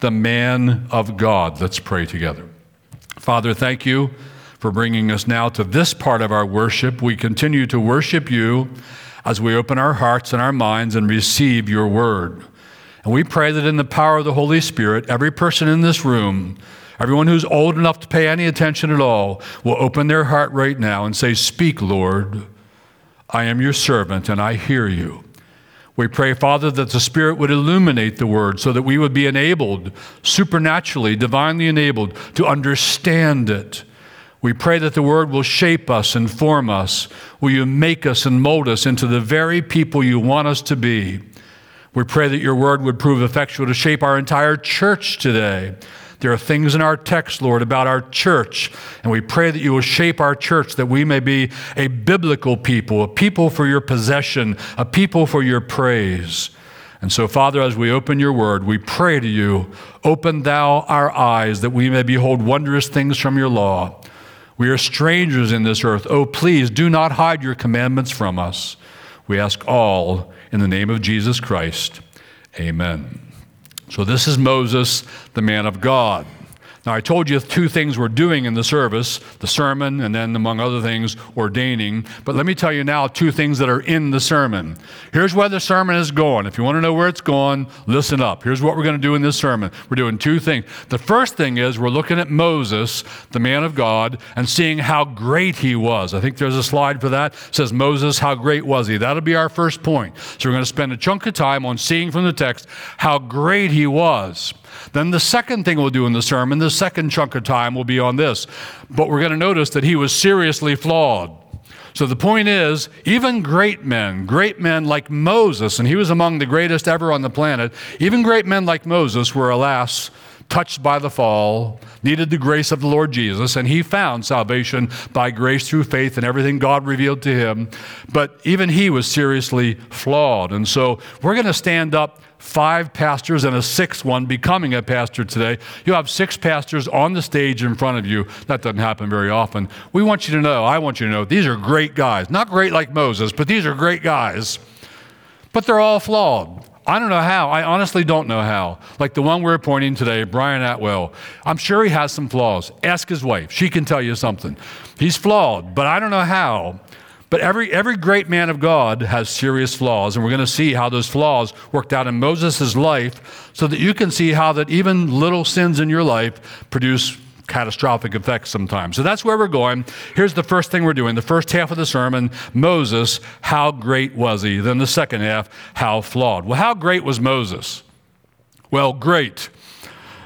the man of God. Let's pray together. Father, thank you for bringing us now to this part of our worship. We continue to worship you as we open our hearts and our minds and receive your word. And we pray that in the power of the Holy Spirit, every person in this room, everyone who's old enough to pay any attention at all, will open their heart right now and say, Speak, Lord. I am your servant and I hear you. We pray, Father, that the Spirit would illuminate the Word so that we would be enabled, supernaturally, divinely enabled, to understand it. We pray that the Word will shape us and form us. Will you make us and mold us into the very people you want us to be? We pray that your Word would prove effectual to shape our entire church today. There are things in our text, Lord, about our church, and we pray that you will shape our church that we may be a biblical people, a people for your possession, a people for your praise. And so, Father, as we open your word, we pray to you, open thou our eyes that we may behold wondrous things from your law. We are strangers in this earth. Oh, please do not hide your commandments from us. We ask all in the name of Jesus Christ. Amen. So, this is Moses, the man of God. Now, I told you two things we're doing in the service the sermon, and then, among other things, ordaining. But let me tell you now two things that are in the sermon. Here's where the sermon is going. If you want to know where it's going, listen up. Here's what we're going to do in this sermon. We're doing two things. The first thing is we're looking at Moses, the man of God, and seeing how great he was. I think there's a slide for that. It says, Moses, how great was he? That'll be our first point. So we're going to spend a chunk of time on seeing from the text how great he was. Then the second thing we'll do in the sermon, the second chunk of time, will be on this. But we're going to notice that he was seriously flawed. So the point is, even great men, great men like Moses, and he was among the greatest ever on the planet, even great men like Moses were, alas, touched by the fall, needed the grace of the Lord Jesus, and he found salvation by grace through faith and everything God revealed to him. But even he was seriously flawed. And so we're going to stand up five pastors and a sixth one becoming a pastor today. You have six pastors on the stage in front of you. That doesn't happen very often. We want you to know, I want you to know, these are great guys. Not great like Moses, but these are great guys. But they're all flawed. I don't know how. I honestly don't know how. Like the one we're appointing today, Brian Atwell. I'm sure he has some flaws. Ask his wife. She can tell you something. He's flawed, but I don't know how. But every, every great man of God has serious flaws, and we're going to see how those flaws worked out in Moses' life so that you can see how that even little sins in your life produce catastrophic effects sometimes. So that's where we're going. Here's the first thing we're doing. The first half of the sermon, Moses, how great was he? Then the second half, how flawed. Well, how great was Moses? Well, great.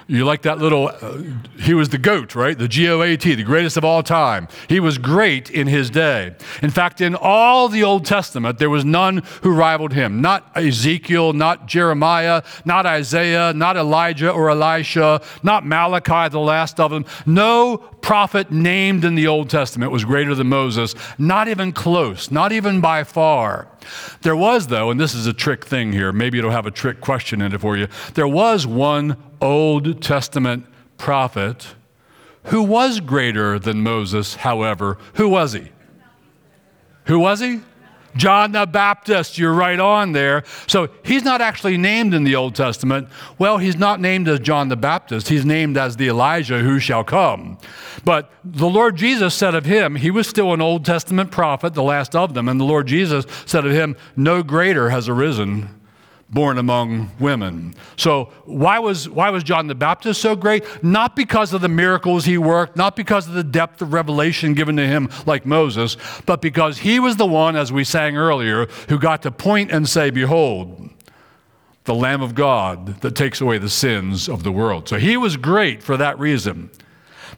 You like that little, uh, he was the GOAT, right? The G O A T, the greatest of all time. He was great in his day. In fact, in all the Old Testament, there was none who rivaled him. Not Ezekiel, not Jeremiah, not Isaiah, not Elijah or Elisha, not Malachi, the last of them. No prophet named in the Old Testament was greater than Moses, not even close, not even by far. There was, though, and this is a trick thing here, maybe it'll have a trick question in it for you. There was one Old Testament prophet who was greater than Moses, however. Who was he? Who was he? John the Baptist, you're right on there. So he's not actually named in the Old Testament. Well, he's not named as John the Baptist. He's named as the Elijah who shall come. But the Lord Jesus said of him, he was still an Old Testament prophet, the last of them. And the Lord Jesus said of him, no greater has arisen born among women. So why was why was John the Baptist so great? Not because of the miracles he worked, not because of the depth of revelation given to him like Moses, but because he was the one as we sang earlier who got to point and say behold the lamb of God that takes away the sins of the world. So he was great for that reason.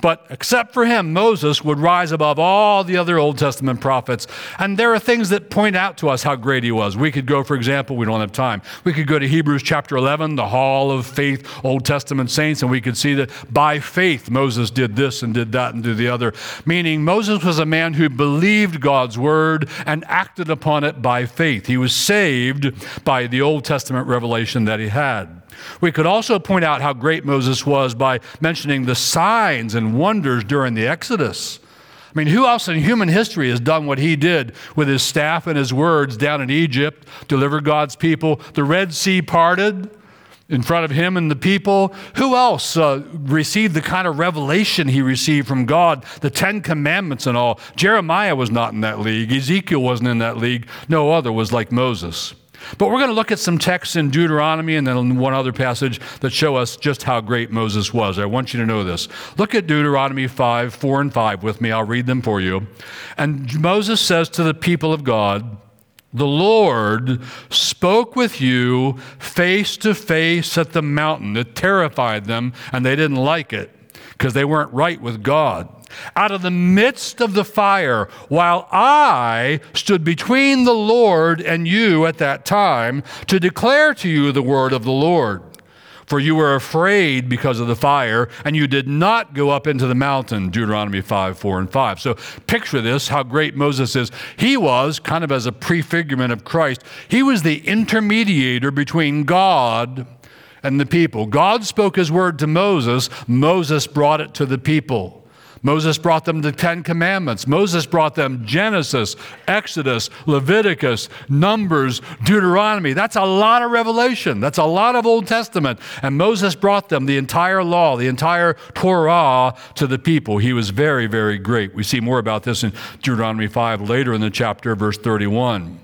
But except for him, Moses would rise above all the other Old Testament prophets. And there are things that point out to us how great he was. We could go, for example, we don't have time. We could go to Hebrews chapter 11, the hall of faith, Old Testament saints, and we could see that by faith Moses did this and did that and did the other. Meaning, Moses was a man who believed God's word and acted upon it by faith. He was saved by the Old Testament revelation that he had. We could also point out how great Moses was by mentioning the signs and wonders during the Exodus. I mean, who else in human history has done what he did with his staff and his words down in Egypt, deliver God's people? The Red Sea parted, in front of him and the people. Who else uh, received the kind of revelation he received from God, the Ten Commandments and all? Jeremiah was not in that league. Ezekiel wasn't in that league. No other was like Moses. But we're going to look at some texts in Deuteronomy and then one other passage that show us just how great Moses was. I want you to know this. Look at Deuteronomy 5, 4 and 5 with me. I'll read them for you. And Moses says to the people of God, the Lord spoke with you face to face at the mountain. It terrified them, and they didn't like it because they weren't right with God. Out of the midst of the fire, while I stood between the Lord and you at that time to declare to you the word of the Lord for you were afraid because of the fire, and you did not go up into the mountain, Deuteronomy 5, 4, and 5. So picture this how great Moses is. He was, kind of as a prefigurement of Christ, he was the intermediator between God and the people. God spoke his word to Moses, Moses brought it to the people. Moses brought them the Ten Commandments. Moses brought them Genesis, Exodus, Leviticus, Numbers, Deuteronomy. That's a lot of revelation. That's a lot of Old Testament. And Moses brought them the entire law, the entire Torah to the people. He was very, very great. We see more about this in Deuteronomy 5 later in the chapter, verse 31.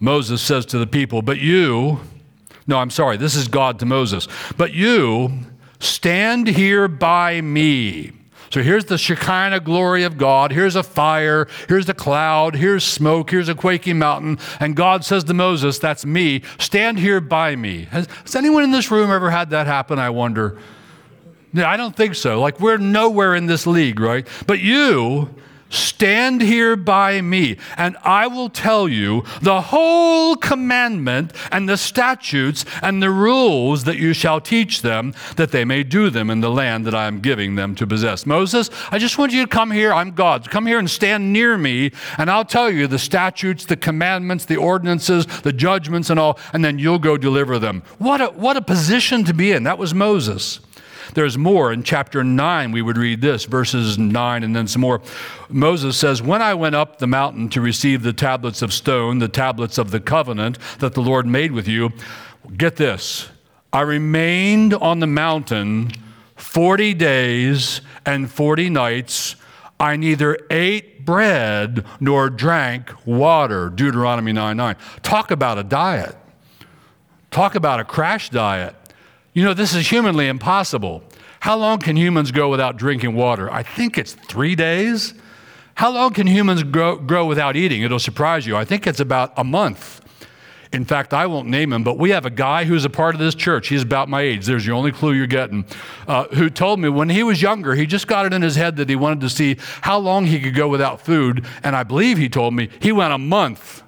Moses says to the people, But you, no, I'm sorry, this is God to Moses, but you stand here by me so here's the Shekinah glory of God. Here's a fire. Here's a cloud. Here's smoke. Here's a quaking mountain. And God says to Moses, That's me. Stand here by me. Has, has anyone in this room ever had that happen? I wonder. Yeah, I don't think so. Like, we're nowhere in this league, right? But you Stand here by me, and I will tell you the whole commandment and the statutes and the rules that you shall teach them, that they may do them in the land that I am giving them to possess. Moses, I just want you to come here. I'm God. Come here and stand near me, and I'll tell you the statutes, the commandments, the ordinances, the judgments, and all, and then you'll go deliver them. What a, what a position to be in. That was Moses. There's more. In chapter 9, we would read this, verses 9 and then some more. Moses says, When I went up the mountain to receive the tablets of stone, the tablets of the covenant that the Lord made with you, get this, I remained on the mountain 40 days and 40 nights. I neither ate bread nor drank water. Deuteronomy 9 9. Talk about a diet. Talk about a crash diet. You know, this is humanly impossible. How long can humans go without drinking water? I think it's three days. How long can humans grow, grow without eating? It'll surprise you. I think it's about a month. In fact, I won't name him, but we have a guy who's a part of this church. He's about my age. There's your only clue you're getting. Uh, who told me when he was younger, he just got it in his head that he wanted to see how long he could go without food. And I believe he told me he went a month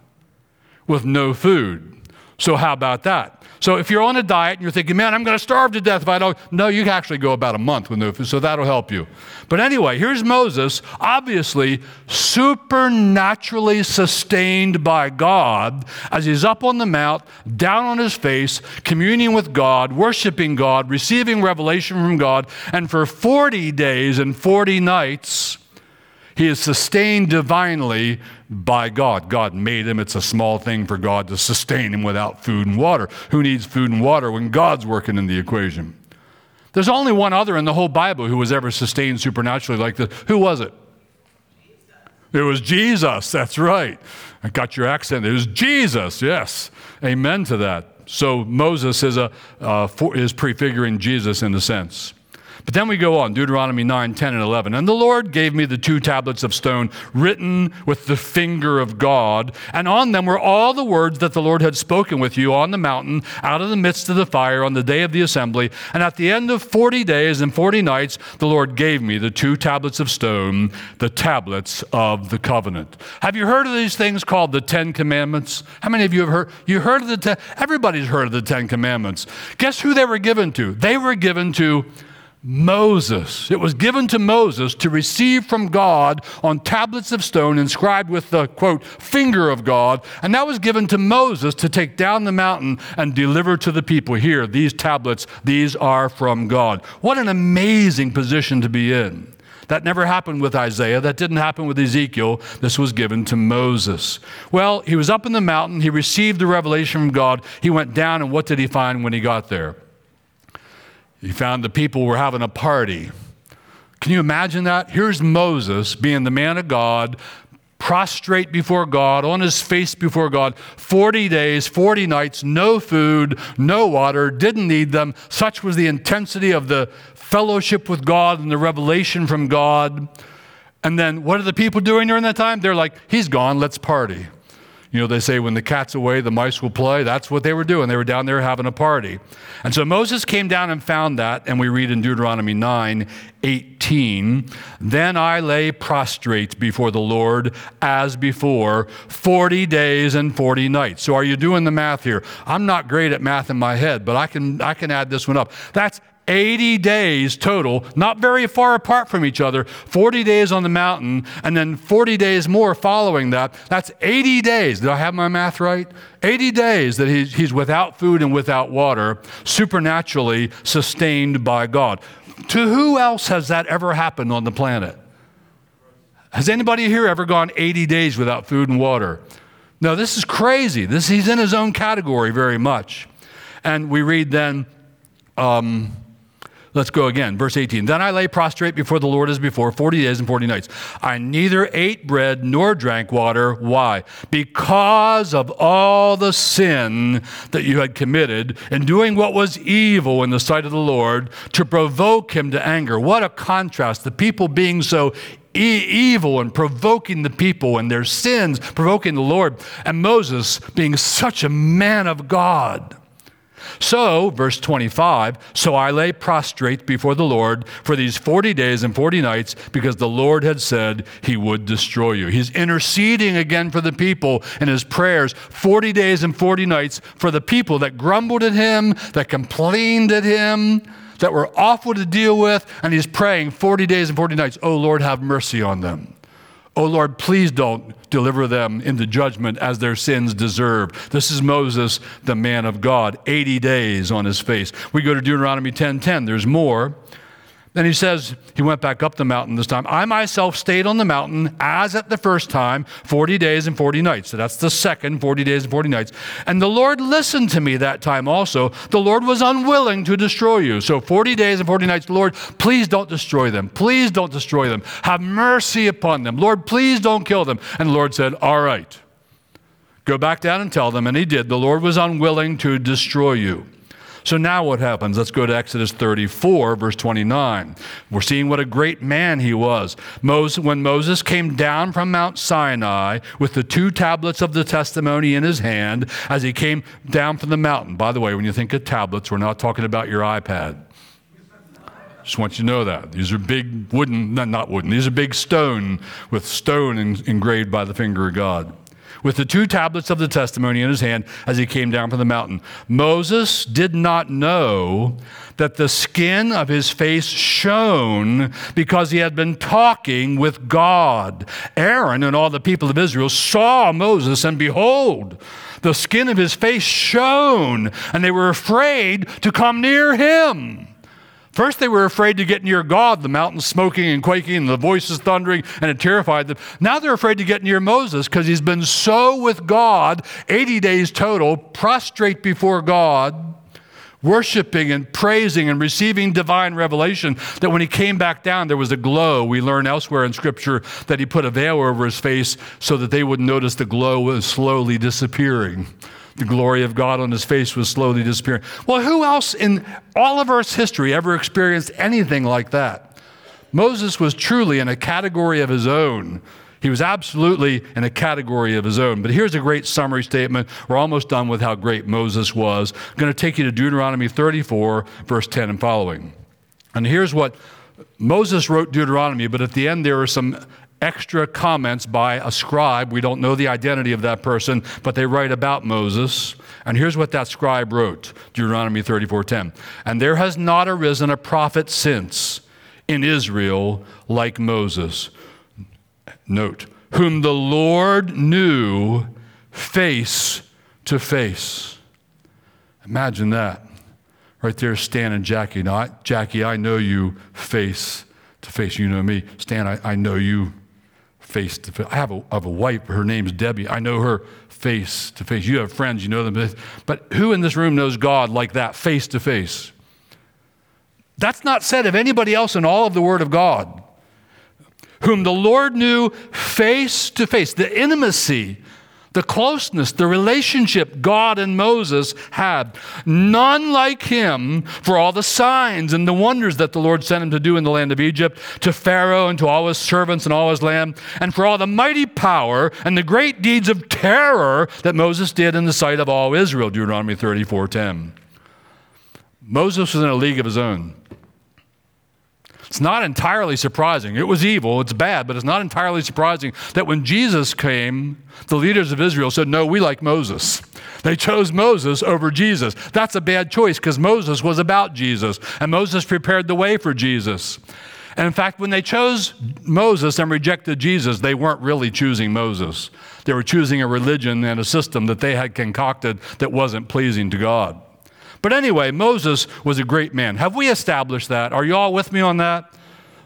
with no food. So, how about that? So if you're on a diet and you're thinking, man, I'm going to starve to death if I don't, no, you can actually go about a month with no food, so that'll help you. But anyway, here's Moses, obviously supernaturally sustained by God as he's up on the mount, down on his face, communing with God, worshiping God, receiving revelation from God, and for 40 days and 40 nights, he is sustained divinely by God. God made him. It's a small thing for God to sustain him without food and water. Who needs food and water when God's working in the equation? There's only one other in the whole Bible who was ever sustained supernaturally like this. Who was it? Jesus. It was Jesus. That's right. I got your accent. It was Jesus. Yes. Amen to that. So Moses is, a, uh, for, is prefiguring Jesus in a sense. But then we go on, Deuteronomy 9, 10, and 11. And the Lord gave me the two tablets of stone written with the finger of God, and on them were all the words that the Lord had spoken with you on the mountain, out of the midst of the fire, on the day of the assembly. And at the end of 40 days and 40 nights, the Lord gave me the two tablets of stone, the tablets of the covenant. Have you heard of these things called the Ten Commandments? How many of you have heard? You heard of the Ten? Everybody's heard of the Ten Commandments. Guess who they were given to? They were given to Moses. It was given to Moses to receive from God on tablets of stone inscribed with the quote, finger of God. And that was given to Moses to take down the mountain and deliver to the people. Here, these tablets, these are from God. What an amazing position to be in. That never happened with Isaiah. That didn't happen with Ezekiel. This was given to Moses. Well, he was up in the mountain. He received the revelation from God. He went down, and what did he find when he got there? He found the people were having a party. Can you imagine that? Here's Moses being the man of God, prostrate before God, on his face before God, 40 days, 40 nights, no food, no water, didn't need them. Such was the intensity of the fellowship with God and the revelation from God. And then what are the people doing during that time? They're like, He's gone, let's party. You know, they say when the cat's away, the mice will play. That's what they were doing. They were down there having a party. And so Moses came down and found that, and we read in Deuteronomy 9 18, Then I lay prostrate before the Lord as before, 40 days and 40 nights. So are you doing the math here? I'm not great at math in my head, but I can, I can add this one up. That's 80 days total, not very far apart from each other, 40 days on the mountain, and then 40 days more following that. That's 80 days. Did I have my math right? 80 days that he's, he's without food and without water, supernaturally sustained by God. To who else has that ever happened on the planet? Has anybody here ever gone 80 days without food and water? No, this is crazy. This, he's in his own category very much. And we read then, um, Let's go again. Verse 18. Then I lay prostrate before the Lord as before, 40 days and 40 nights. I neither ate bread nor drank water. Why? Because of all the sin that you had committed in doing what was evil in the sight of the Lord to provoke him to anger. What a contrast. The people being so E- evil and provoking the people and their sins, provoking the Lord, and Moses being such a man of God. So, verse 25, so I lay prostrate before the Lord for these 40 days and 40 nights because the Lord had said he would destroy you. He's interceding again for the people in his prayers 40 days and 40 nights for the people that grumbled at him, that complained at him, that were awful to deal with, and he's praying 40 days and 40 nights, oh Lord, have mercy on them. Oh Lord, please don't deliver them into judgment as their sins deserve. This is Moses, the man of God, 80 days on his face. We go to Deuteronomy 10:10. There's more. Then he says, he went back up the mountain this time. I myself stayed on the mountain as at the first time, 40 days and 40 nights. So that's the second 40 days and 40 nights. And the Lord listened to me that time also. The Lord was unwilling to destroy you. So 40 days and 40 nights, Lord, please don't destroy them. Please don't destroy them. Have mercy upon them. Lord, please don't kill them. And the Lord said, All right. Go back down and tell them. And he did. The Lord was unwilling to destroy you. So now what happens? Let's go to Exodus 34, verse 29. We're seeing what a great man he was. Moses, when Moses came down from Mount Sinai with the two tablets of the testimony in his hand as he came down from the mountain. By the way, when you think of tablets, we're not talking about your iPad. Just want you to know that. These are big wooden, not wooden, these are big stone with stone engraved by the finger of God with the two tablets of the testimony in his hand as he came down from the mountain. Moses did not know that the skin of his face shone because he had been talking with God. Aaron and all the people of Israel saw Moses, and behold, the skin of his face shone, and they were afraid to come near him. First, they were afraid to get near God, the mountains smoking and quaking, and the voices thundering, and it terrified them. Now they're afraid to get near Moses because he's been so with God, 80 days total, prostrate before God, worshiping and praising and receiving divine revelation, that when he came back down, there was a glow. We learn elsewhere in Scripture that he put a veil over his face so that they wouldn't notice the glow was slowly disappearing. The glory of God on his face was slowly disappearing. Well, who else in all of Earth's history ever experienced anything like that? Moses was truly in a category of his own. He was absolutely in a category of his own. But here's a great summary statement. We're almost done with how great Moses was. I'm going to take you to Deuteronomy 34, verse 10 and following. And here's what Moses wrote Deuteronomy, but at the end there are some extra comments by a scribe. We don't know the identity of that person, but they write about Moses. And here's what that scribe wrote Deuteronomy 34:10. And there has not arisen a prophet since in Israel like Moses. Note, whom the Lord knew face to face. Imagine that. Right there, Stan and Jackie. Now, Jackie, I know you face to face. You know me. Stan, I, I know you face to face. I have, a, I have a wife, her name's Debbie. I know her face to face. You have friends, you know them. But who in this room knows God like that, face to face? That's not said of anybody else in all of the Word of God. Whom the Lord knew face to face, the intimacy the closeness, the relationship God and Moses had. None like him for all the signs and the wonders that the Lord sent him to do in the land of Egypt, to Pharaoh and to all his servants and all his land, and for all the mighty power and the great deeds of terror that Moses did in the sight of all Israel. Deuteronomy 34:10. Moses was in a league of his own. It's not entirely surprising. It was evil, it's bad, but it's not entirely surprising that when Jesus came, the leaders of Israel said, No, we like Moses. They chose Moses over Jesus. That's a bad choice because Moses was about Jesus, and Moses prepared the way for Jesus. And in fact, when they chose Moses and rejected Jesus, they weren't really choosing Moses. They were choosing a religion and a system that they had concocted that wasn't pleasing to God. But anyway, Moses was a great man. Have we established that? Are you all with me on that?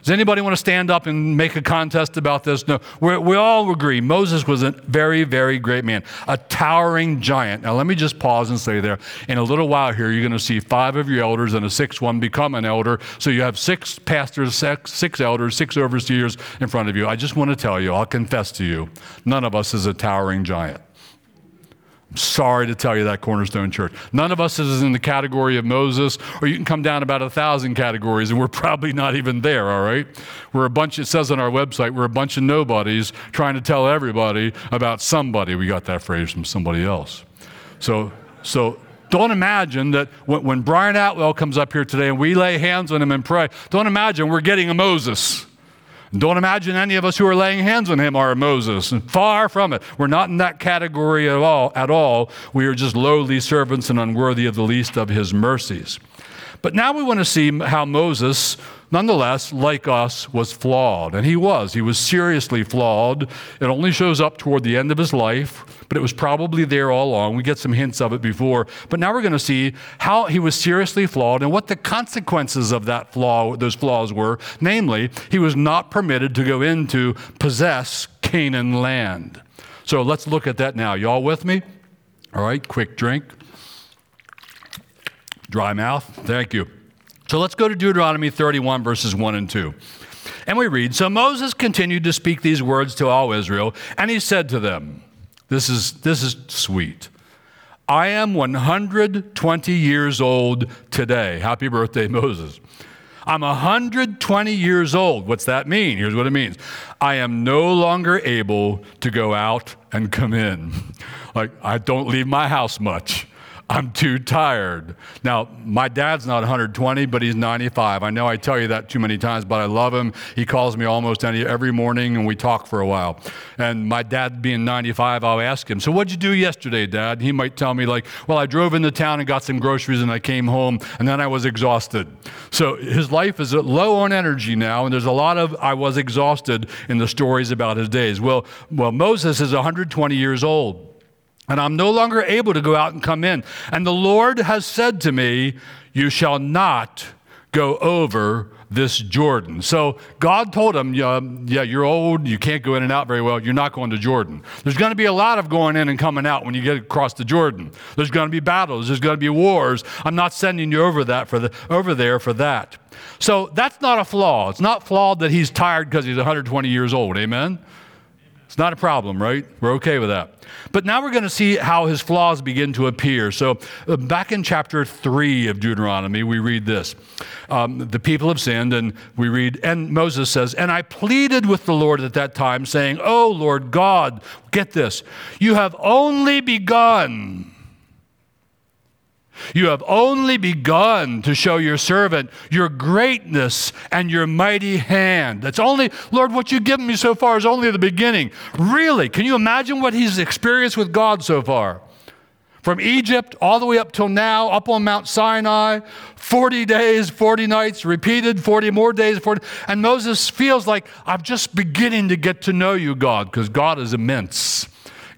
Does anybody want to stand up and make a contest about this? No. We're, we all agree Moses was a very, very great man, a towering giant. Now, let me just pause and say there in a little while here, you're going to see five of your elders and a sixth one become an elder. So you have six pastors, six, six elders, six overseers in front of you. I just want to tell you, I'll confess to you, none of us is a towering giant. I'm sorry to tell you that, Cornerstone Church. None of us is in the category of Moses, or you can come down about a thousand categories, and we're probably not even there, all right? We're a bunch, it says on our website, we're a bunch of nobodies trying to tell everybody about somebody. We got that phrase from somebody else. So, so don't imagine that when, when Brian Atwell comes up here today and we lay hands on him and pray, don't imagine we're getting a Moses. Don't imagine any of us who are laying hands on him are Moses. Far from it. We're not in that category at all. At all. We are just lowly servants and unworthy of the least of his mercies. But now we want to see how Moses, nonetheless, like us, was flawed. And he was. He was seriously flawed. It only shows up toward the end of his life, but it was probably there all along. We get some hints of it before. But now we're going to see how he was seriously flawed and what the consequences of that flaw, those flaws were. Namely, he was not permitted to go into possess Canaan land. So let's look at that now. Y'all with me? All right, quick drink. Dry mouth. Thank you. So let's go to Deuteronomy 31, verses 1 and 2. And we read So Moses continued to speak these words to all Israel, and he said to them, This is, this is sweet. I am 120 years old today. Happy birthday, Moses. I'm 120 years old. What's that mean? Here's what it means I am no longer able to go out and come in. Like, I don't leave my house much. I'm too tired. Now, my dad's not 120, but he's 95. I know I tell you that too many times, but I love him. He calls me almost any, every morning and we talk for a while. And my dad being 95, I'll ask him, So what'd you do yesterday, Dad? He might tell me, like, Well, I drove into town and got some groceries and I came home and then I was exhausted. So his life is low on energy now, and there's a lot of I was exhausted in the stories about his days. Well, well Moses is 120 years old and I'm no longer able to go out and come in. And the Lord has said to me, You shall not go over this Jordan. So God told him, yeah, yeah, you're old, you can't go in and out very well, you're not going to Jordan. There's going to be a lot of going in and coming out when you get across the Jordan. There's going to be battles, there's going to be wars. I'm not sending you over that for the over there for that. So that's not a flaw. It's not flawed that he's tired because he's 120 years old. Amen. It's not a problem, right? We're okay with that. But now we're going to see how his flaws begin to appear. So, uh, back in chapter 3 of Deuteronomy, we read this um, The people have sinned, and we read, and Moses says, And I pleaded with the Lord at that time, saying, Oh, Lord God, get this, you have only begun you have only begun to show your servant your greatness and your mighty hand. That's only, Lord, what you've given me so far is only the beginning. Really, can you imagine what he's experienced with God so far? From Egypt all the way up till now, up on Mount Sinai, 40 days, 40 nights, repeated 40 more days, 40. And Moses feels like, I'm just beginning to get to know you, God, because God is immense.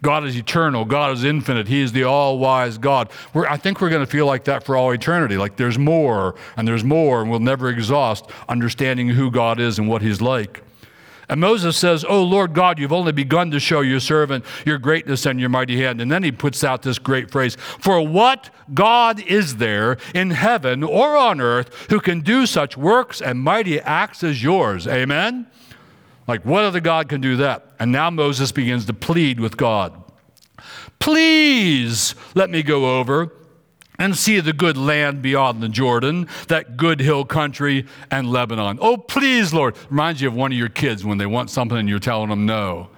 God is eternal. God is infinite. He is the all wise God. We're, I think we're going to feel like that for all eternity. Like there's more and there's more, and we'll never exhaust understanding who God is and what He's like. And Moses says, Oh Lord God, you've only begun to show your servant your greatness and your mighty hand. And then he puts out this great phrase For what God is there in heaven or on earth who can do such works and mighty acts as yours? Amen? Like, what other God can do that? And now Moses begins to plead with God. Please let me go over and see the good land beyond the Jordan, that good hill country and Lebanon. Oh, please, Lord. Reminds you of one of your kids when they want something and you're telling them no.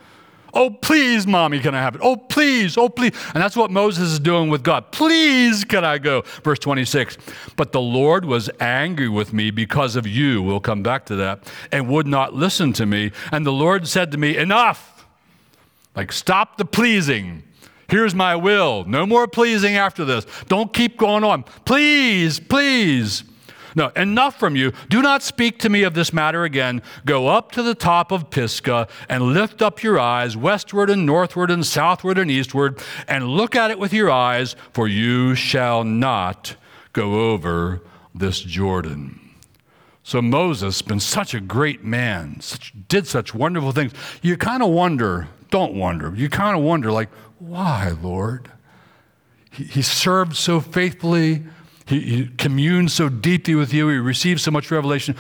Oh, please, mommy, can I have it? Oh, please, oh, please. And that's what Moses is doing with God. Please, can I go? Verse 26. But the Lord was angry with me because of you. We'll come back to that. And would not listen to me. And the Lord said to me, Enough. Like, stop the pleasing. Here's my will. No more pleasing after this. Don't keep going on. Please, please. No, enough from you. Do not speak to me of this matter again. Go up to the top of Pisgah and lift up your eyes westward and northward and southward and eastward and look at it with your eyes, for you shall not go over this Jordan. So Moses, been such a great man, such, did such wonderful things. You kind of wonder, don't wonder, you kind of wonder, like, why, Lord? He, he served so faithfully, he, he communed so deeply with you, he received so much revelation.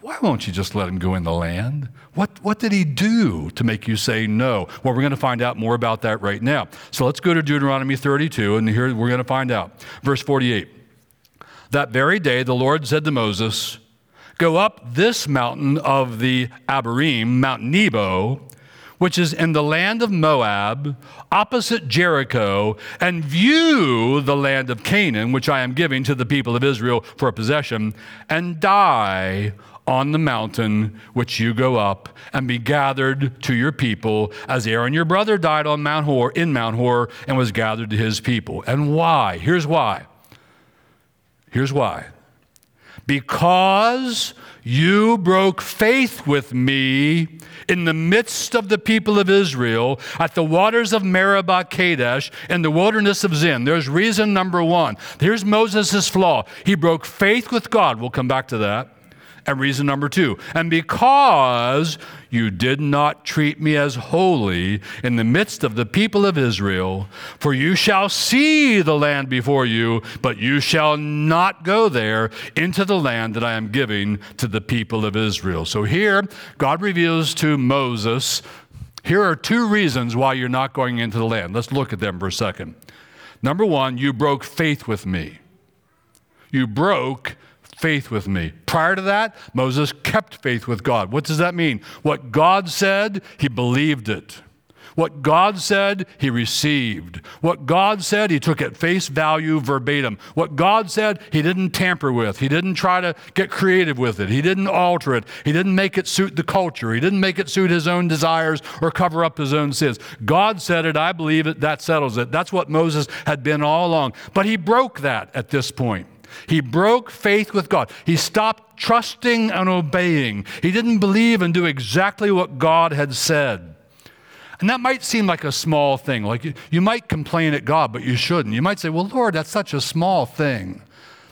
Why won't you just let him go in the land? What, what did he do to make you say no? Well, we're going to find out more about that right now. So let's go to Deuteronomy 32, and here we're going to find out. Verse 48. That very day, the Lord said to Moses, Go up this mountain of the Abarim, Mount Nebo, which is in the land of Moab, opposite Jericho, and view the land of Canaan, which I am giving to the people of Israel for a possession, and die on the mountain which you go up and be gathered to your people as Aaron your brother died on Mount Hor in Mount Hor and was gathered to his people. And why? Here's why. Here's why. Because you broke faith with me in the midst of the people of Israel at the waters of Meribah Kadesh in the wilderness of Zin. There's reason number one. Here's Moses' flaw. He broke faith with God. We'll come back to that. And reason number two, and because you did not treat me as holy in the midst of the people of Israel, for you shall see the land before you, but you shall not go there into the land that I am giving to the people of Israel. So here, God reveals to Moses, here are two reasons why you're not going into the land. Let's look at them for a second. Number one, you broke faith with me. You broke faith with me. Prior to that, Moses kept faith with God. What does that mean? What God said, he believed it. What God said, he received. What God said, he took at face value verbatim. What God said, he didn't tamper with. He didn't try to get creative with it. He didn't alter it. He didn't make it suit the culture. He didn't make it suit his own desires or cover up his own sins. God said it, I believe it, that settles it. That's what Moses had been all along. But he broke that at this point. He broke faith with God. He stopped trusting and obeying. He didn't believe and do exactly what God had said. And that might seem like a small thing. Like you, you might complain at God, but you shouldn't. You might say, Well, Lord, that's such a small thing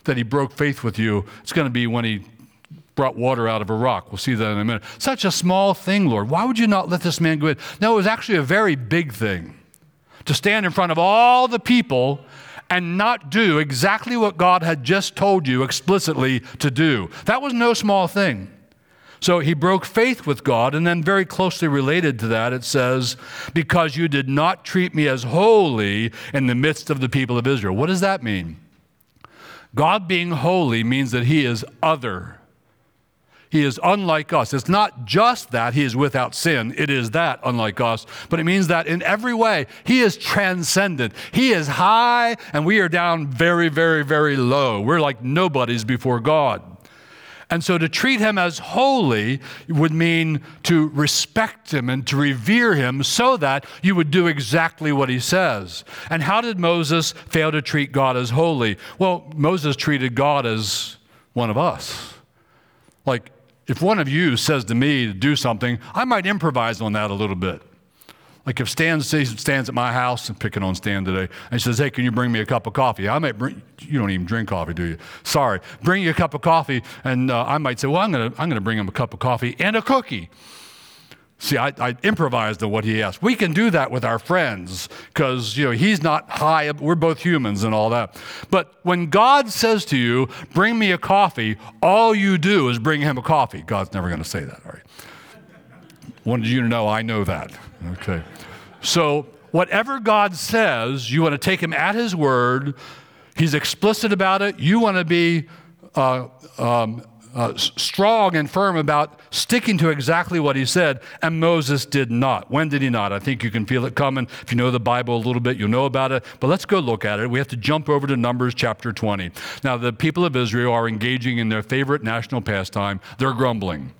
that He broke faith with you. It's going to be when He brought water out of a rock. We'll see that in a minute. Such a small thing, Lord. Why would you not let this man go in? No, it was actually a very big thing to stand in front of all the people and not do exactly what God had just told you explicitly to do. That was no small thing. So he broke faith with God, and then, very closely related to that, it says, Because you did not treat me as holy in the midst of the people of Israel. What does that mean? God being holy means that he is other. He is unlike us. It's not just that he is without sin, it is that unlike us, but it means that in every way he is transcendent. He is high and we are down very, very, very low. We're like nobodies before God. And so to treat him as holy would mean to respect him and to revere him so that you would do exactly what he says. And how did Moses fail to treat God as holy? Well, Moses treated God as one of us. Like if one of you says to me to do something, I might improvise on that a little bit. Like if Stan stands at my house and picking on Stan today, and says, "Hey, can you bring me a cup of coffee?" I might bring. You don't even drink coffee, do you? Sorry. Bring you a cup of coffee, and uh, I might say, "Well, I'm gonna I'm gonna bring him a cup of coffee and a cookie." See, I, I, improvised on what he asked. We can do that with our friends because, you know, he's not high. We're both humans and all that. But when God says to you, bring me a coffee, all you do is bring him a coffee. God's never going to say that, all right? Wanted you to know I know that. Okay. So, whatever God says, you want to take him at his word. He's explicit about it. You want to be uh, um, uh, strong and firm about sticking to exactly what he said, and Moses did not. When did he not? I think you can feel it coming. If you know the Bible a little bit, you'll know about it. But let's go look at it. We have to jump over to Numbers chapter 20. Now, the people of Israel are engaging in their favorite national pastime, they're grumbling.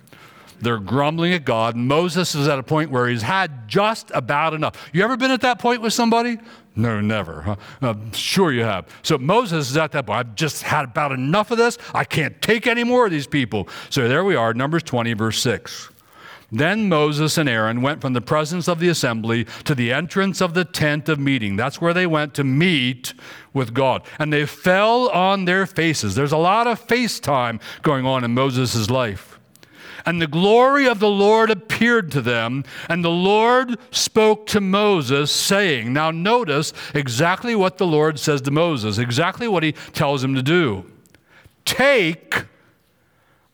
They're grumbling at God. Moses is at a point where he's had just about enough. You ever been at that point with somebody? No, never. Huh? Uh, sure, you have. So Moses is at that point. I've just had about enough of this. I can't take any more of these people. So there we are, Numbers 20, verse 6. Then Moses and Aaron went from the presence of the assembly to the entrance of the tent of meeting. That's where they went to meet with God. And they fell on their faces. There's a lot of face time going on in Moses' life. And the glory of the Lord appeared to them, and the Lord spoke to Moses, saying, Now notice exactly what the Lord says to Moses, exactly what he tells him to do. Take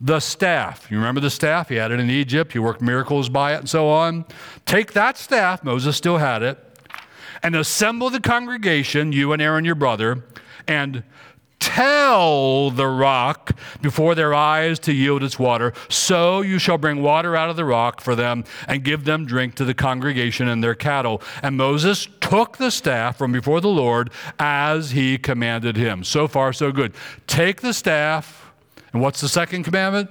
the staff. You remember the staff? He had it in Egypt, he worked miracles by it, and so on. Take that staff, Moses still had it, and assemble the congregation, you and Aaron your brother, and tell the rock before their eyes to yield its water. So you shall bring water out of the rock for them and give them drink to the congregation and their cattle. And Moses took the staff from before the Lord as he commanded him. So far, so good. Take the staff, and what's the second commandment?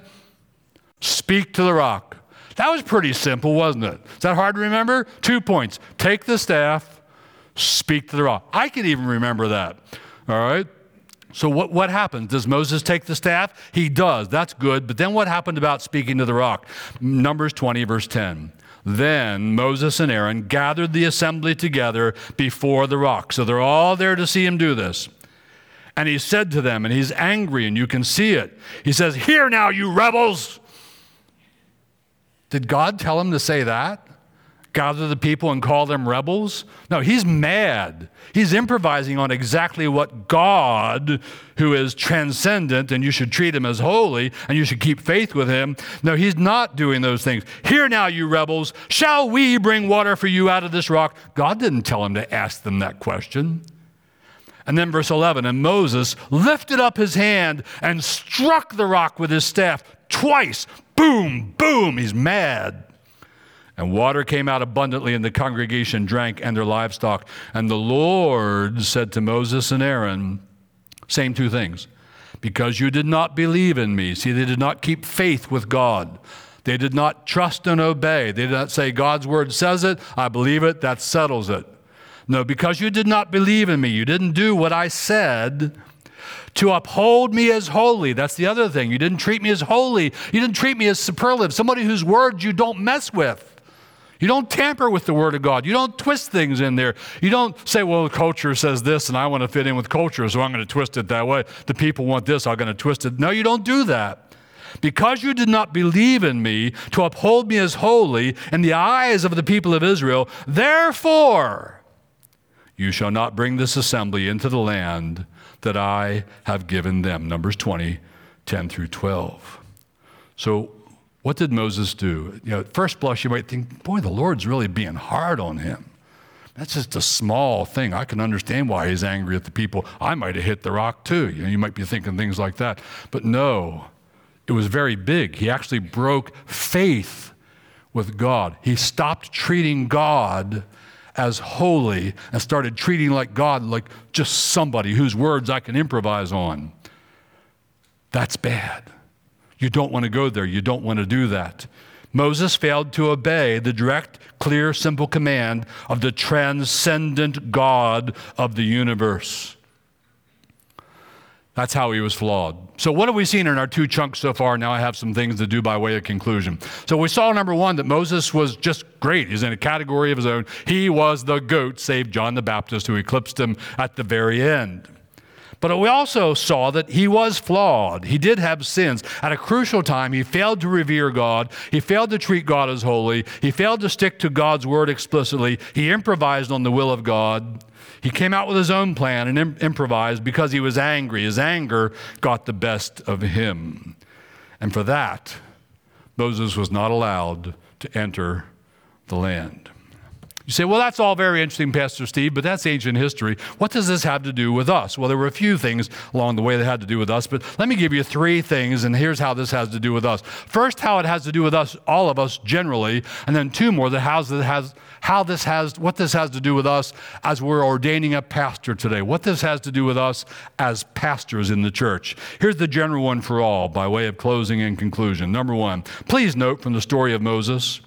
Speak to the rock. That was pretty simple, wasn't it? Is that hard to remember? Two points. Take the staff, speak to the rock. I can even remember that. All right? So, what, what happened? Does Moses take the staff? He does. That's good. But then what happened about speaking to the rock? Numbers 20, verse 10. Then Moses and Aaron gathered the assembly together before the rock. So they're all there to see him do this. And he said to them, and he's angry, and you can see it. He says, Here now, you rebels. Did God tell him to say that? Gather the people and call them rebels. No, he's mad. He's improvising on exactly what God, who is transcendent, and you should treat him as holy, and you should keep faith with him. No, he's not doing those things. Here now, you rebels, shall we bring water for you out of this rock? God didn't tell him to ask them that question. And then verse 11, and Moses lifted up his hand and struck the rock with his staff twice. Boom, boom, he's mad. And water came out abundantly, and the congregation drank and their livestock. And the Lord said to Moses and Aaron, same two things, because you did not believe in me. See, they did not keep faith with God. They did not trust and obey. They did not say, God's word says it, I believe it, that settles it. No, because you did not believe in me, you didn't do what I said to uphold me as holy. That's the other thing. You didn't treat me as holy. You didn't treat me as superlative, somebody whose words you don't mess with. You don't tamper with the Word of God. You don't twist things in there. You don't say, well, culture says this and I want to fit in with culture, so I'm going to twist it that way. The people want this, I'm going to twist it. No, you don't do that. Because you did not believe in me to uphold me as holy in the eyes of the people of Israel, therefore you shall not bring this assembly into the land that I have given them. Numbers 20, 10 through 12. So what did Moses do? You know, at first blush, you might think, boy, the Lord's really being hard on him. That's just a small thing. I can understand why he's angry at the people. I might have hit the rock too. You know, you might be thinking things like that. But no, it was very big. He actually broke faith with God. He stopped treating God as holy and started treating like God like just somebody whose words I can improvise on. That's bad. You don't want to go there. You don't want to do that. Moses failed to obey the direct, clear, simple command of the transcendent God of the universe. That's how he was flawed. So, what have we seen in our two chunks so far? Now I have some things to do by way of conclusion. So, we saw number one that Moses was just great. He's in a category of his own. He was the goat, save John the Baptist, who eclipsed him at the very end. But we also saw that he was flawed. He did have sins. At a crucial time, he failed to revere God. He failed to treat God as holy. He failed to stick to God's word explicitly. He improvised on the will of God. He came out with his own plan and Im- improvised because he was angry. His anger got the best of him. And for that, Moses was not allowed to enter the land. You say, well, that's all very interesting, Pastor Steve, but that's ancient history. What does this have to do with us? Well, there were a few things along the way that had to do with us, but let me give you three things, and here's how this has to do with us. First, how it has to do with us, all of us generally, and then two more, that how this has, how this has, what this has to do with us as we're ordaining a pastor today, what this has to do with us as pastors in the church. Here's the general one for all, by way of closing and conclusion. Number one, please note from the story of Moses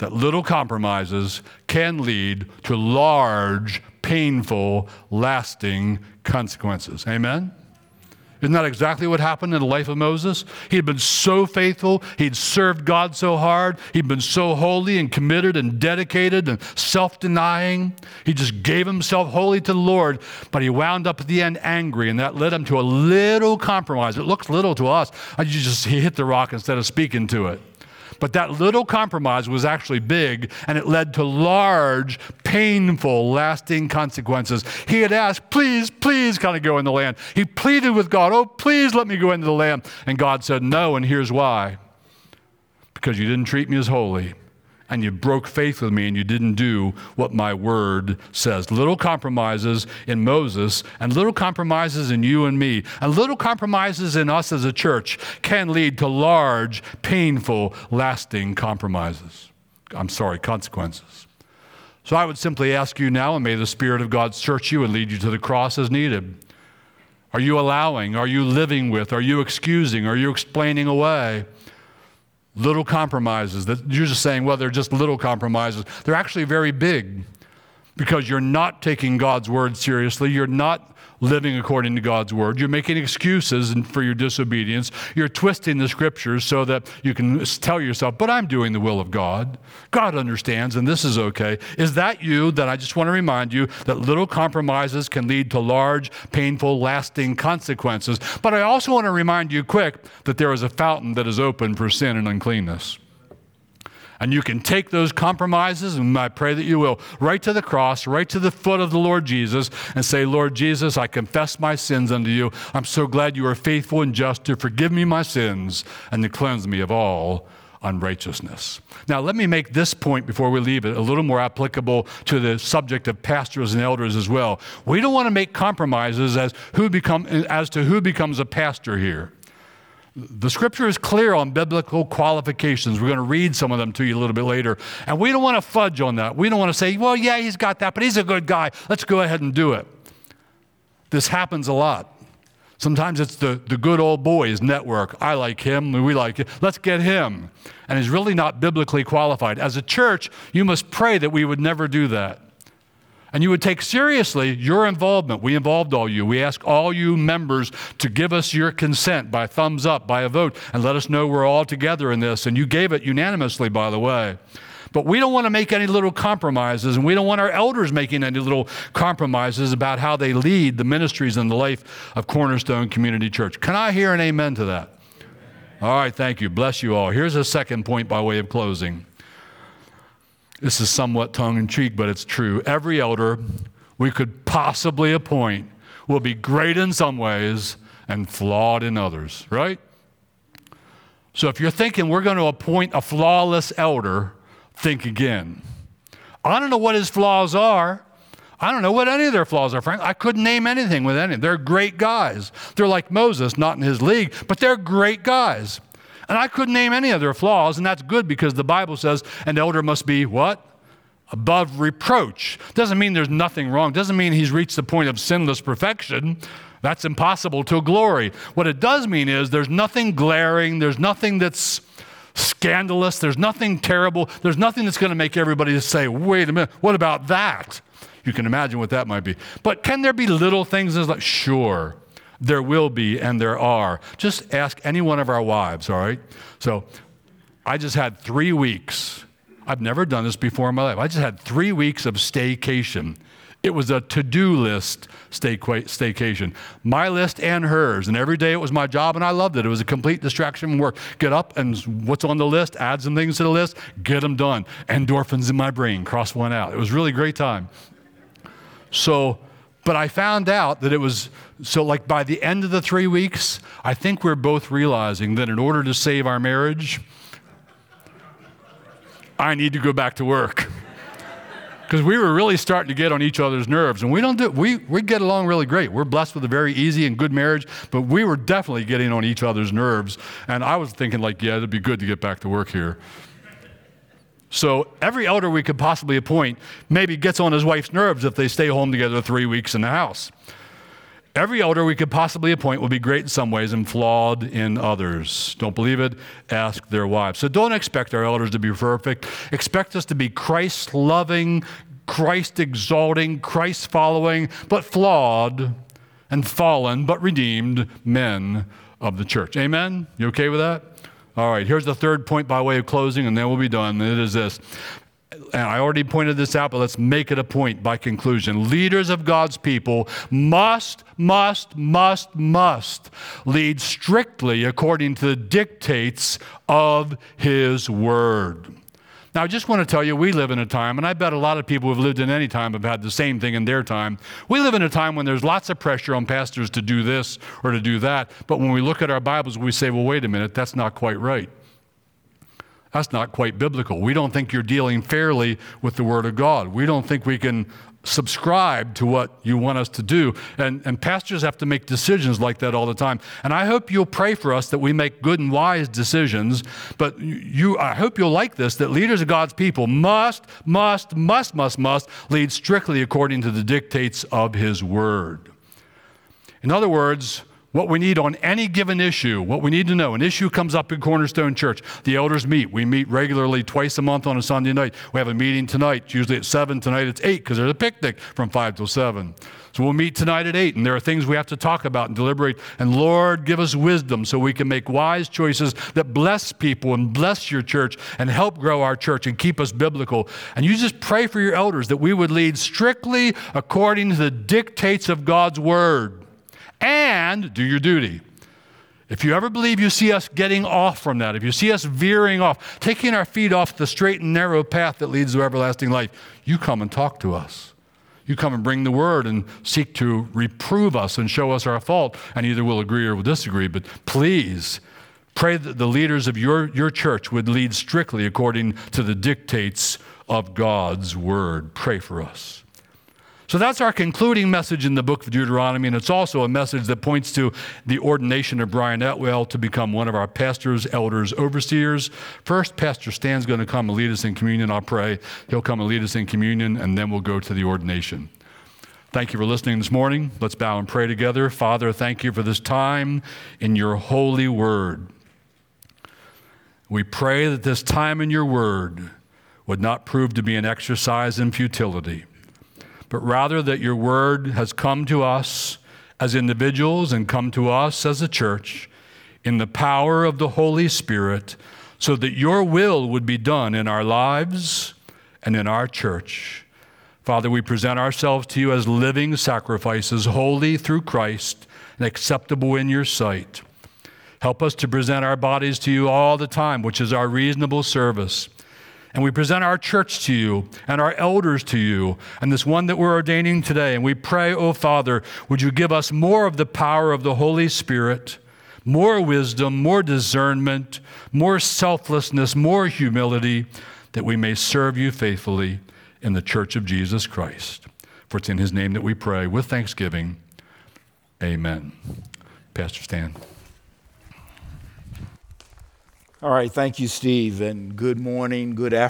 that little compromises can lead to large, painful, lasting consequences. Amen? Isn't that exactly what happened in the life of Moses? He had been so faithful. He'd served God so hard. He'd been so holy and committed and dedicated and self denying. He just gave himself wholly to the Lord, but he wound up at the end angry, and that led him to a little compromise. It looks little to us. You just, he hit the rock instead of speaking to it. But that little compromise was actually big, and it led to large, painful, lasting consequences. He had asked, Please, please, kind of go in the land? He pleaded with God, Oh, please let me go into the land. And God said, No, and here's why because you didn't treat me as holy and you broke faith with me and you didn't do what my word says. Little compromises in Moses and little compromises in you and me and little compromises in us as a church can lead to large, painful, lasting compromises. I'm sorry, consequences. So I would simply ask you now, and may the Spirit of God search you and lead you to the cross as needed. Are you allowing? Are you living with? Are you excusing? Are you explaining away? Little compromises that you're just saying, well, they're just little compromises. They're actually very big because you're not taking God's word seriously. You're not living according to God's word. You're making excuses for your disobedience. You're twisting the scriptures so that you can tell yourself, but I'm doing the will of God. God understands, and this is okay. Is that you? Then I just want to remind you that little compromises can lead to large, painful, lasting consequences. But I also want to remind you quick that there is a fountain that is open for sin and uncleanness. And you can take those compromises, and I pray that you will, right to the cross, right to the foot of the Lord Jesus, and say, Lord Jesus, I confess my sins unto you. I'm so glad you are faithful and just to forgive me my sins and to cleanse me of all unrighteousness. Now, let me make this point before we leave it a little more applicable to the subject of pastors and elders as well. We don't want to make compromises as, who become, as to who becomes a pastor here. The scripture is clear on biblical qualifications. We're going to read some of them to you a little bit later. And we don't want to fudge on that. We don't want to say, well, yeah, he's got that, but he's a good guy. Let's go ahead and do it. This happens a lot. Sometimes it's the, the good old boys network. I like him, we like it. Let's get him. And he's really not biblically qualified. As a church, you must pray that we would never do that and you would take seriously your involvement. We involved all you. We ask all you members to give us your consent by thumbs up, by a vote, and let us know we're all together in this. And you gave it unanimously, by the way. But we don't want to make any little compromises, and we don't want our elders making any little compromises about how they lead the ministries and the life of Cornerstone Community Church. Can I hear an amen to that? All right, thank you. Bless you all. Here's a second point by way of closing. This is somewhat tongue in cheek, but it's true. Every elder we could possibly appoint will be great in some ways and flawed in others, right? So if you're thinking we're going to appoint a flawless elder, think again. I don't know what his flaws are. I don't know what any of their flaws are, Frank. I couldn't name anything with any. They're great guys. They're like Moses, not in his league, but they're great guys. And I couldn't name any of their flaws, and that's good because the Bible says an elder must be what? Above reproach. Doesn't mean there's nothing wrong. Doesn't mean he's reached the point of sinless perfection. That's impossible to glory. What it does mean is there's nothing glaring, there's nothing that's scandalous, there's nothing terrible, there's nothing that's going to make everybody say, wait a minute, what about that? You can imagine what that might be. But can there be little things? that's Like, sure. There will be, and there are. Just ask any one of our wives, all right? So I just had three weeks. I've never done this before in my life. I just had three weeks of staycation. It was a to do list staycation, my list and hers. And every day it was my job, and I loved it. It was a complete distraction from work. Get up, and what's on the list, add some things to the list, get them done. Endorphins in my brain, cross one out. It was really great time. So, but I found out that it was so, like by the end of the three weeks, I think we're both realizing that in order to save our marriage, I need to go back to work because we were really starting to get on each other's nerves. And we don't do, we, we get along really great. We're blessed with a very easy and good marriage, but we were definitely getting on each other's nerves. And I was thinking, like, yeah, it'd be good to get back to work here. So every elder we could possibly appoint maybe gets on his wife's nerves if they stay home together three weeks in the house. Every elder we could possibly appoint will be great in some ways and flawed in others. Don't believe it? Ask their wives. So don't expect our elders to be perfect. Expect us to be Christ loving, Christ exalting, Christ following, but flawed and fallen, but redeemed men of the church. Amen? You okay with that? All right, here's the third point by way of closing, and then we'll be done. It is this and I already pointed this out, but let's make it a point by conclusion. Leaders of God's people must, must, must, must lead strictly according to the dictates of His Word. Now, I just want to tell you, we live in a time, and I bet a lot of people who've lived in any time have had the same thing in their time. We live in a time when there's lots of pressure on pastors to do this or to do that. But when we look at our Bibles, we say, well, wait a minute, that's not quite right. That's not quite biblical. We don't think you're dealing fairly with the Word of God. We don't think we can subscribe to what you want us to do. And, and pastors have to make decisions like that all the time. And I hope you'll pray for us that we make good and wise decisions. But you, I hope you'll like this that leaders of God's people must, must, must, must, must lead strictly according to the dictates of His Word. In other words, what we need on any given issue, what we need to know. An issue comes up in Cornerstone Church. The elders meet. We meet regularly twice a month on a Sunday night. We have a meeting tonight, usually at 7. Tonight it's 8 because there's a picnic from 5 till 7. So we'll meet tonight at 8, and there are things we have to talk about and deliberate. And Lord, give us wisdom so we can make wise choices that bless people and bless your church and help grow our church and keep us biblical. And you just pray for your elders that we would lead strictly according to the dictates of God's word and do your duty. If you ever believe you see us getting off from that, if you see us veering off, taking our feet off the straight and narrow path that leads to everlasting life, you come and talk to us. You come and bring the word and seek to reprove us and show us our fault, and either we'll agree or we'll disagree. But please pray that the leaders of your, your church would lead strictly according to the dictates of God's word. Pray for us. So that's our concluding message in the book of Deuteronomy, and it's also a message that points to the ordination of Brian Etwell to become one of our pastors, elders, overseers. First, Pastor Stan's going to come and lead us in communion. I'll pray. He'll come and lead us in communion, and then we'll go to the ordination. Thank you for listening this morning. Let's bow and pray together. Father, thank you for this time in your holy word. We pray that this time in your word would not prove to be an exercise in futility but rather that your word has come to us as individuals and come to us as a church in the power of the Holy Spirit so that your will would be done in our lives and in our church. Father, we present ourselves to you as living sacrifices, holy through Christ and acceptable in your sight. Help us to present our bodies to you all the time, which is our reasonable service. And we present our church to you and our elders to you and this one that we're ordaining today. And we pray, oh Father, would you give us more of the power of the Holy Spirit, more wisdom, more discernment, more selflessness, more humility, that we may serve you faithfully in the church of Jesus Christ. For it's in his name that we pray with thanksgiving. Amen. Pastor Stan. All right, thank you, Steve, and good morning, good afternoon.